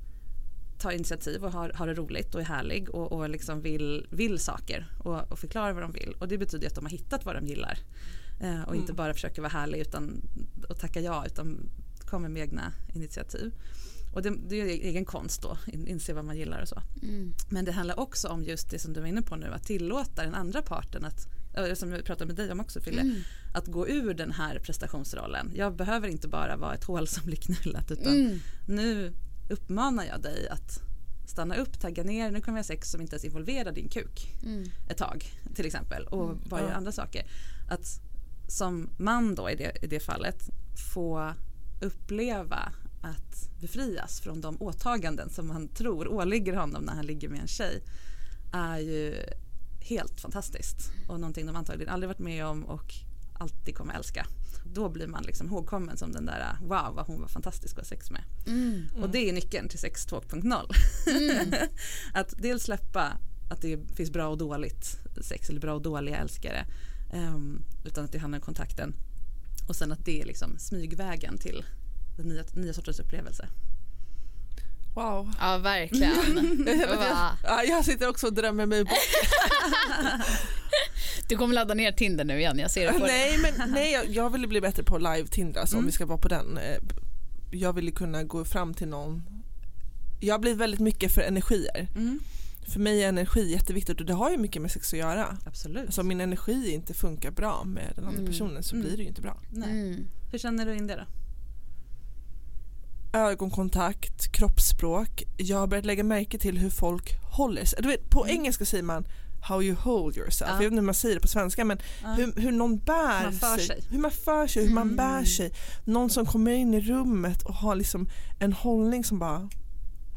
tar initiativ och har, har det roligt och är härlig och, och liksom vill, vill saker och, och förklarar vad de vill. Och det betyder att de har hittat vad de gillar. Eh, och inte Mm. bara försöker vara härlig utan, och tacka ja utan kommer med egna initiativ. Och det, det är egen konst då, in- inse vad man gillar och så. Mm. Men det handlar också om just det som du var inne på nu, att tillåta den andra parten att som jag pratade med dig om också Fille, Mm. att gå ur den här prestationsrollen. Jag behöver inte bara vara ett hål som blir knullat utan Mm. nu uppmanar jag dig att stanna upp, tagga ner, nu vi ha sex som inte ens involverar din kuk Mm. ett tag till exempel och Mm. bara Ja. andra saker. Att som man då i det, i det fallet få uppleva att befrias från de åtaganden som han tror åligger honom när han ligger med en tjej är ju helt fantastiskt och någonting de antagligen aldrig varit med om och alltid kommer älska. Då blir man liksom ihågkommen som den där wow vad hon var fantastisk att ha sex med. Mm. Och det är nyckeln till sex 2.0. Mm. [LAUGHS] att dels släppa att det finns bra och dåligt sex eller bra och dåliga älskare. ehm, utan att det handlar om kontakten. Och sen att det är liksom smygvägen till den nya, nya sortens upplevelse. Wow. Ja, verkligen. [LAUGHS] Va? Ja, jag sitter också och drömmer mig bort. [LAUGHS] Du kommer ladda ner Tinder nu igen, jag ser det på nej, dig. men, nej jag, jag vill bli bättre på live-Tinder alltså, om Mm. vi ska vara på den. Eh, Jag vill kunna gå fram till någon. Jag blir väldigt mycket för energier. Mm. För mig är energi jätteviktigt och det har ju mycket med sex att göra. Absolut. Alltså om min energi inte funkar bra med den andra Mm. personen så Mm. blir det ju inte bra. Nej. Hur känner du in det då? Ögonkontakt, kroppsspråk. Jag har börjat lägga märke till hur folk håller sig. Du vet, på engelska säger man how you hold yourself. Ja. Jag vet inte hur man säger det på svenska men Ja. hur, hur någon bär Man för sig. Hur man för sig, hur man bär sig. Någon som kommer in i rummet och har liksom en hållning som bara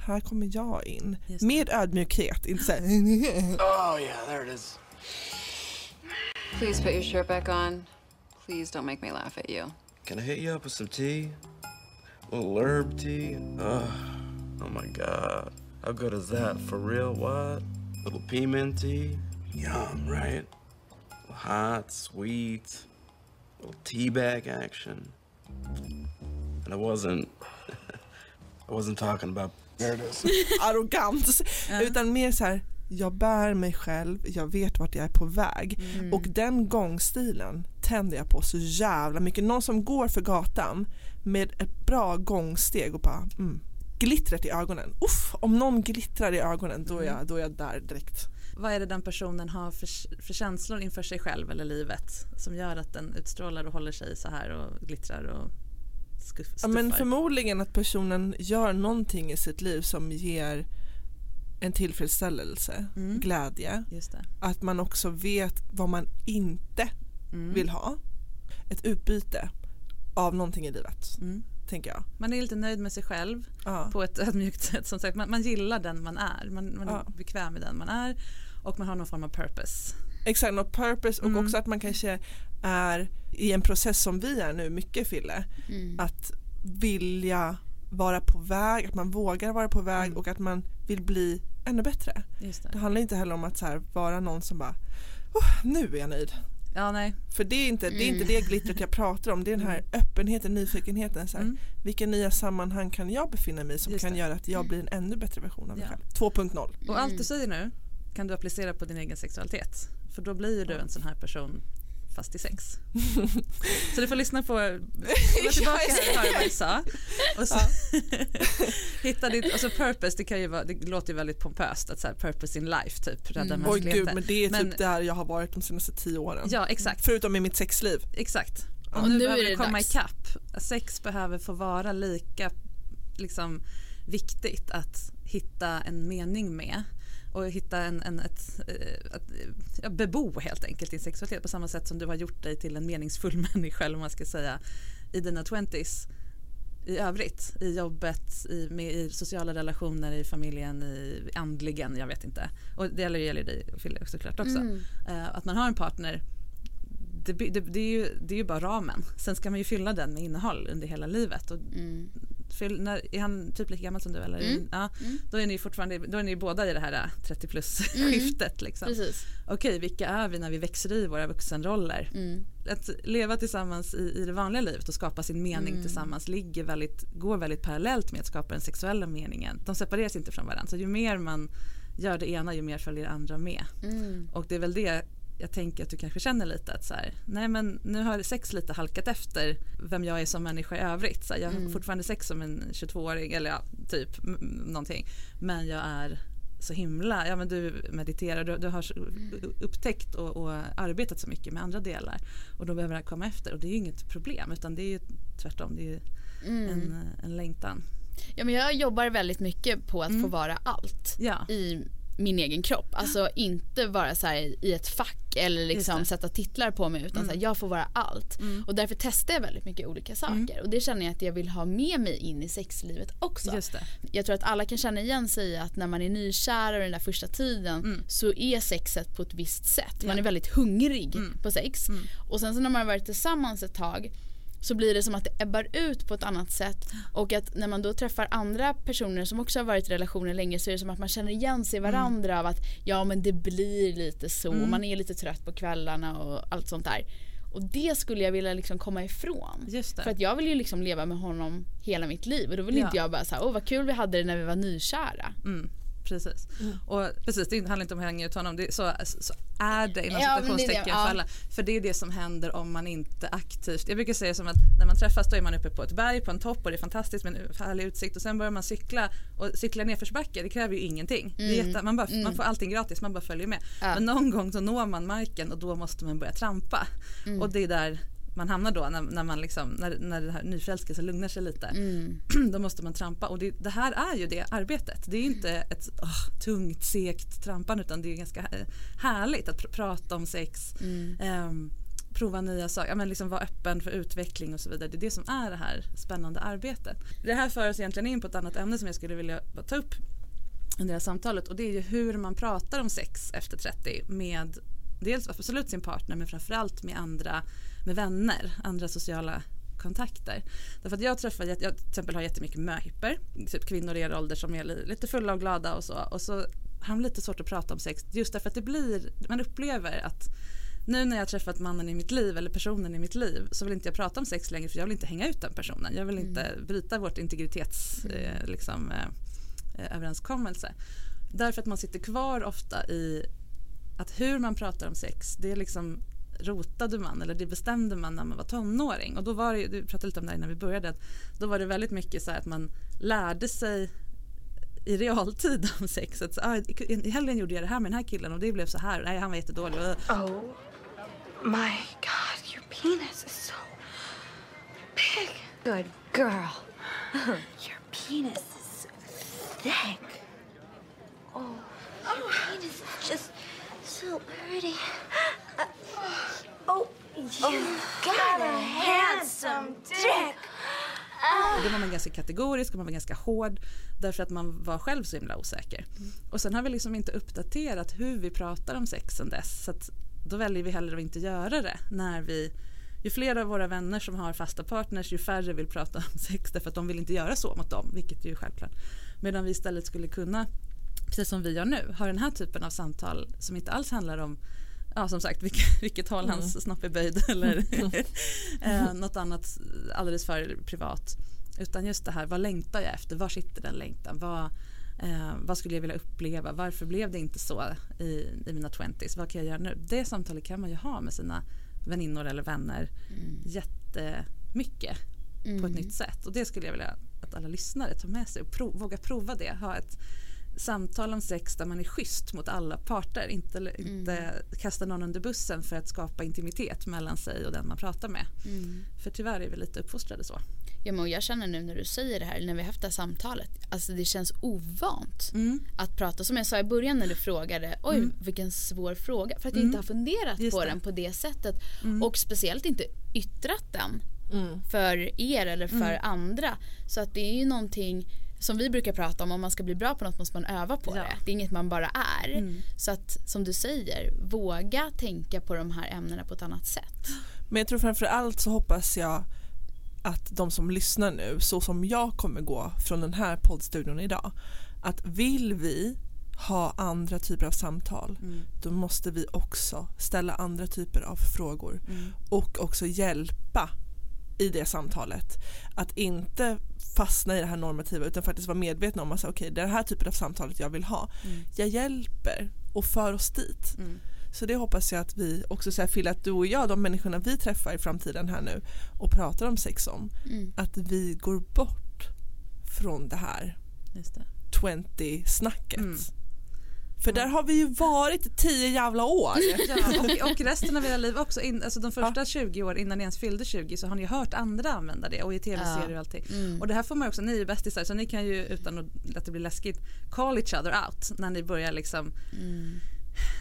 här kommer jag in. Med ödmjukhet, inte såhär [LAUGHS] Oh, yeah, there it is. Please put your shirt back on. Please don't make me laugh at you. Can I hit you up with some tea? A little herb tea? Ugh. Oh my god. How good is that? For real? What? Little pea tea? Yum, right? Hot, sweet, little tea bag action. And I wasn't. [LAUGHS] I wasn't talking about. There it is. [LAUGHS] arrogant. Utan mer så här, jag bär mig själv, jag vet vart jag är på väg. Mm. Och den gångstilen tänder jag på så jävla mycket. Någon som går för gatan med ett bra gångsteg och bara mm, glittret i ögonen. Uff, om någon glittrar i ögonen då är jag, då är jag där direkt. Vad är det den personen har för, för känslor inför sig själv eller livet som gör att den utstrålar och håller sig så här och glittrar och skuff, Ja, men stuffar? förmodligen att personen gör någonting i sitt liv som ger en tillfredsställelse, Mm. glädje. Just det. Att man också vet vad man inte Mm. vill ha. Ett utbyte av någonting i livet, Mm. tänker jag. Man är lite nöjd med sig själv Ja. på ett [LAUGHS] ödmjukt sätt. Som sagt, man, man gillar den man är. Man, man Ja. är bekväm med den man är och man har någon form av purpose. Exakt, något purpose och Mm. också att man kanske är i en process som vi är nu, mycket Fille. Mm. Att vilja vara på väg, att man vågar vara på väg och att man vill bli ännu bättre. Just det. Det handlar inte heller om att så här, vara någon som bara "Åh, nu är jag nöjd. Ja, nej. För det är, inte, det är inte Mm. det glittret jag pratar om, det är den här öppenheten, nyfikenheten. Så här, Mm. Vilka nya sammanhang kan jag befinna mig i som Just kan det. göra att jag blir en ännu bättre version av mig Ja. själv. 2.0. Och allt du säger nu kan du applicera på din egen sexualitet. För då blir ju du en sån här person fast i sex. [LAUGHS] så du får lyssna på, [LAUGHS] gå tillbaka här och höra vad jag sa. [LAUGHS] Och så hitta ditt, alltså purpose, det, kan ju vara, det låter ju väldigt pompöst att så här, purpose in life typ, rädda Mm. Oj gud, men det är Men- typ där jag har varit de senaste tio åren. Ja, exakt. Förutom i mitt sexliv. Exakt. Och, Och nu, nu behöver det komma dags. ikapp. Sex behöver få vara lika liksom, viktigt att hitta en mening med och hitta en, en, ett, eh, att ja, bebo helt enkelt din sexualitet på samma sätt som du har gjort dig till en meningsfull [LAUGHS] människa eller man ska säga i dina 20s i övrigt, i jobbet, i, med, i sociala relationer, i familjen, i andligen, jag vet inte. Och det gäller, gäller dig Fille såklart också. Mm. Eh, att man har en partner det, det, det, är ju, det är ju bara ramen. Sen ska man ju fylla den med innehåll under hela livet. Och fyll, när, är han typ lika gammal som du eller? Mm. Ja, Mm. Då är ni fortfarande, då är ni båda i det här äh, 30 plus Mm. skiftet liksom. Precis. Okej, vilka är vi när vi växer i våra vuxenroller? Mm. Att leva tillsammans i, i det vanliga livet och skapa sin mening Mm. tillsammans ligger väldigt, går väldigt parallellt med att skapa den sexuella meningen. De separeras inte från varandra. Så ju mer man gör det ena ju mer följer det andra med. Mm. Och det är väl det jag tänker att du kanske känner lite att så här, nej men nu har sex lite halkat efter vem jag är som människa i övrigt. Så här, jag har Mm. fortfarande sex som en 22-åring eller ja, typ någonting. Men jag är så himla, ja men du mediterar, du, du har så- upptäckt och, och arbetat så mycket med andra delar och då behöver det komma efter och det är ju inget problem utan det är ju tvärtom, det är ju Mm. en, en längtan. Ja, men jag jobbar väldigt mycket på att få vara allt Ja. i min egen kropp. Alltså inte vara så i ett fack eller liksom sätta titlar på mig utan Mm. så här, jag får vara allt. Mm. Och därför testar jag väldigt mycket olika saker och det känner jag att jag vill ha med mig in i sexlivet också. Just det. Jag tror att alla kan känna igen sig i att när man är nykär och den där första tiden så är sexet på ett visst sätt. Man Mm. Är väldigt hungrig Mm. på sex. Och sen så när man har varit tillsammans ett tag så blir det som att det ebbar ut på ett annat sätt och att när man då träffar andra personer som också har varit i relationer länge så är det som att man känner igen sig i varandra av att ja men det blir lite så, Mm. man är lite trött på kvällarna och allt sånt där. Och det skulle jag vilja liksom komma ifrån. För att jag vill ju liksom leva med honom hela mitt liv och då vill Ja. inte jag bara säga åh vad kul vi hade det när vi var nykära. Mm, precis. Och precis, det handlar inte om att hänga ut honom. Det, så, så är det inom Ja, det det, citationstecken ja. för alla. För det är det som händer om man inte aktivt... Jag brukar säga som att när man träffas då är man uppe på ett berg på en topp och det är fantastiskt med en härlig utsikt och sen börjar man cykla och cykla nerförsbacke det kräver ju ingenting. Det är Mm. jätte, man, bara, Mm. man får allting gratis, man bara följer med. Ja. Men någon gång så når man marken och då måste man börja trampa. Mm. Och det är där man hamnar då när, när, man liksom, när, när det här nyförälskelsen lugnar sig lite. Mm. [CLEARS THROAT] Då måste man trampa och det, det här är ju det arbetet. Det är inte ett åh, tungt, segt trampande utan det är ganska eh, härligt att pr- prata om sex. Mm. ehm, prova nya saker, ja, men liksom vara öppen för utveckling och så vidare. Det är det som är det här spännande arbetet. Det här för oss egentligen in på ett annat ämne som jag skulle vilja ta upp under det här samtalet och det är ju hur man pratar om sex efter 30 med dels absolut sin partner men framförallt med andra, med vänner, andra sociala kontakter. Därför att jag träffar, jag till exempel har jättemycket möhippor, typ kvinnor i er ålder som är li- lite fulla och glada och så och så har de lite svårt att prata om sex just därför att det blir, man upplever att nu när jag har träffat mannen i mitt liv eller personen i mitt liv så vill inte jag prata om sex längre för jag vill inte hänga ut den personen. Jag vill inte bryta vårt integritets eh, liksom, eh, eh, överenskommelse. Därför att man sitter kvar ofta i att hur man pratar om sex det är liksom rotade man eller det bestämde man när man var tonåring och då var det, du pratade lite om det här när vi började, att då var det väldigt mycket så här att man lärde sig i realtid om sexet. Så, ah, i helgen gjorde jag det här med den här killen och det blev så här. Nej, han var jättedålig. Oh my god, your penis is so big. Good girl. Your penis is thick. Oh, your penis is just so pretty. Oh, you got a handsome dick. och då var man ganska kategorisk och man var ganska hård därför att man var själv så himla osäker. Och sen har vi liksom inte uppdaterat hur vi pratar om sex sen dess. Så att då väljer vi hellre att inte göra det när vi ju fler av våra vänner som har fasta partners ju färre vill prata om [LAUGHS] sex därför att de vill inte göra så mot dem, vilket är ju självklart. Medan vi istället skulle kunna, precis som vi gör nu, ha den här typen av samtal som inte alls handlar om Ja som sagt vilket, [LAUGHS] vilket håll hans Mm. snopp är böjd [LAUGHS] eller [LAUGHS] eh, något annat alldeles för privat. Utan just det här, vad längtar jag efter? Var sitter den längtan? Vad, eh, vad skulle jag vilja uppleva? Varför blev det inte så i, i mina 20s? Vad kan jag göra nu? Det samtalet kan man ju ha med sina väninnor eller vänner jättemycket på Mm. ett nytt sätt. Och det skulle jag vilja att alla lyssnare tar med sig och prov, våga prova det. Ha ett samtal om sex där man är schysst mot alla parter. Inte, inte kasta någon under bussen för att skapa intimitet mellan sig och den man pratar med. Mm. För tyvärr är vi lite uppfostrade så. Ja, men jag känner nu när du säger det här, när vi har haft det här samtalet, alltså det känns ovant att prata. Som jag sa i början när du frågade, oj Mm. vilken svår fråga. För att jag Mm. inte har funderat Just på det. den på det sättet. Mm. Och speciellt inte yttrat den för er eller för Mm. andra. Så att det är ju någonting som vi brukar prata om, om man ska bli bra på något måste man öva på Ja. det. Det är inget man bara är. Mm. Så att som du säger, våga tänka på de här ämnena på ett annat sätt. Men jag tror framför allt så hoppas jag att de som lyssnar nu, så som jag kommer gå från den här poddstudion idag, att vill vi ha andra typer av samtal Mm. då måste vi också ställa andra typer av frågor Mm. och också hjälpa i det samtalet. Att inte fastna i det här normativa utan faktiskt vara medvetna om att säga, okej det är det här typen av samtalet jag vill ha. Mm. Jag hjälper och för oss dit. Mm. Så det hoppas jag att vi också så här, Phil, att du och jag, de människorna vi träffar i framtiden här nu och pratar om sex om, Mm. att vi går bort från det här Just det. 20-snacket. För där har vi ju varit i tio jävla år. [LAUGHS] Ja, och, och resten av era liv också. In, alltså de första 20 år innan ni ens fyllde 20 så har ni hört andra använda det och i tv-serier och allting. Mm. Och det här får man också, ni är ju bästisar så ni kan ju utan att, det blir läskigt call each other out när ni börjar liksom Mm.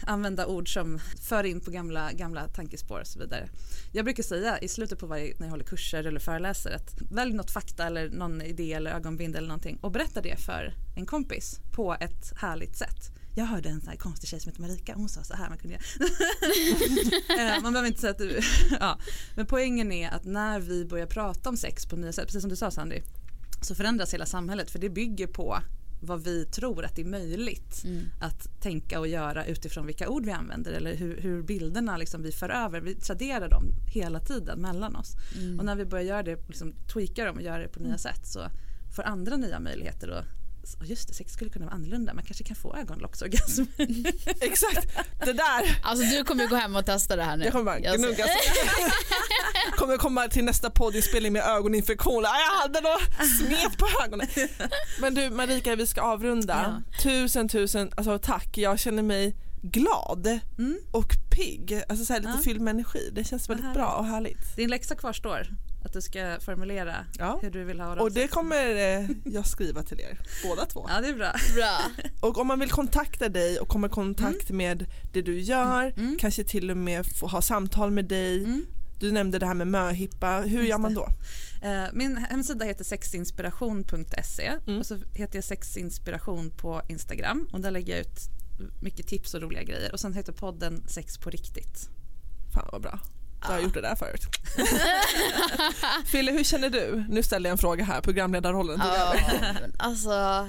använda ord som för in på gamla, gamla tankespår och så vidare. Jag brukar säga i slutet på varje, när jag håller kurser eller föreläser att välj något fakta eller någon idé eller ögonbindel eller någonting och berätta det för en kompis på ett härligt sätt. Jag hörde en sån här konstig tjej som heter Marika hon sa så här man kunde göra. [LAUGHS] Eh, Man behöver inte säga att du, [LAUGHS] ja. Men poängen är att när vi börjar prata om sex på nya sätt, precis som du sa Sandy, så förändras hela samhället för det bygger på vad vi tror att det är möjligt Mm. att tänka och göra utifrån vilka ord vi använder eller hur, hur bilderna liksom vi för över, vi traderar dem hela tiden mellan oss. Mm. Och när vi börjar göra det, liksom tweaka dem och göra det på nya sätt så får andra nya möjligheter och och just det, sex skulle kunna vara annorlunda. Man kanske kan få ögonlocksorgasm. [LAUGHS] Exakt, det där. Alltså du kommer gå hem och testa det här nu. Jag kommer bara Jag gnugga. [LAUGHS] kommer komma till nästa poddinspelning med ögoninfektion. Ah, Jag hade då smet på ögonen. Men du Marika, vi ska avrunda. Tusen tusen alltså, tack. Jag känner mig glad och pigg. Alltså så här, lite Ja. fylld med energi. Det känns väldigt bra och härligt. Din läxa kvarstår. Att du ska formulera hur du vill ha det. Och det kommer eh, jag skriva till er båda två. Ja det är bra. Bra. Och om man vill kontakta dig och komma i kontakt med det du gör, kanske till och med få ha samtal med dig. Du nämnde det här med möhippa, hur gör man då? Eh, Min hemsida heter sexinspiration.se Mm. och så heter jag sexinspiration på Instagram och där lägger jag ut mycket tips och roliga grejer och sen heter podden Sex på riktigt. Fan vad bra. Du har gjort det där förut. [LAUGHS] Fille, hur känner du? Nu ställer jag en fråga här, programledarrollen tog Ja, över. alltså,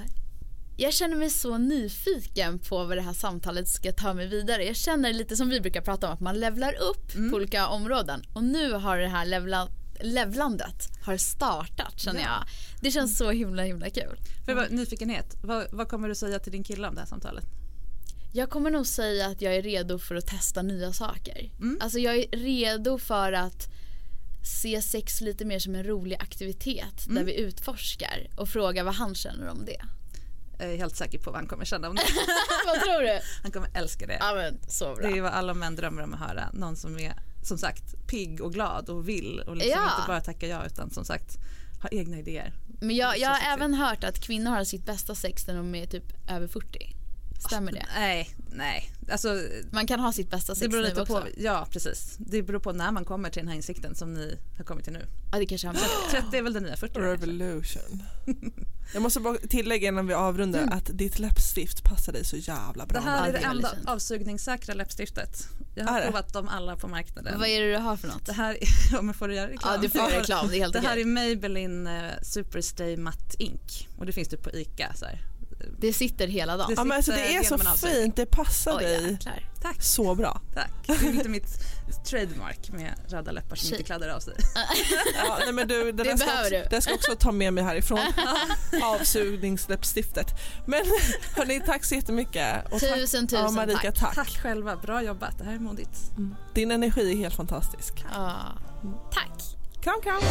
jag känner mig så nyfiken på vad det här samtalet ska ta mig vidare. Jag känner lite som vi brukar prata om att man levlar upp på olika områden och nu har det här levla, levlandet har startat känner Ja. jag. Det känns så himla himla kul. För nyfikenhet, vad, vad kommer du säga till din kille om det här samtalet? Jag kommer nog säga att jag är redo för att testa nya saker. Alltså jag är redo för att se sex lite mer som en rolig aktivitet där Mm. vi utforskar och fråga vad han känner om det. Jag är helt säker på vad han kommer känna om det. [LAUGHS] vad tror du? Han kommer älska det. Ja, men, så bra. Det är vad alla män drömmer om att höra. Någon som är som sagt pigg och glad och vill och liksom Ja. inte bara tacka ja utan som sagt har egna idéer. Men jag, jag har även hört att kvinnor har sitt bästa sex när de är typ över 40. Stämmer det? Nej, nej. Alltså, Man kan ha sitt bästa sex det beror nu lite också. på, ja precis. Det beror på när man kommer till den här insikten som ni har kommit till nu. Ja det kanske han 30 är väl det nya 40 Revolution. [LAUGHS] Jag måste bara tillägga innan vi avrundar att ditt läppstift passar dig så jävla bra. Det här är det är enda avsugningssäkra läppstiftet. Jag har Är provat dem alla på marknaden. Vad är det du har för något? Det här, [LAUGHS] ja men får du göra reklam? Ja, du får göra reklam, det är helt Det här är Maybelline eh, Superstay Matte Ink och det finns typ på ICA. Så här. Det sitter hela dagen. Ja, men alltså, det är så fint, det passar Oj, dig jäklar. Tack. så bra. Tack. Det är lite mitt trademark med röda läppar som Tjej. inte kladdar av sig. [LAUGHS] Ja, nej, men du, det, Det ska behöver också, du. det ska också ta med mig härifrån. [LAUGHS] Avsugningsläppstiftet. Men [LAUGHS] hörni, tack så jättemycket. Och tack, Tusen, tusen ja, Marika, tack. tack. Tack själva, bra jobbat. Det här är modigt. Din energi är helt fantastisk. Ja. Tack. Kram, kram.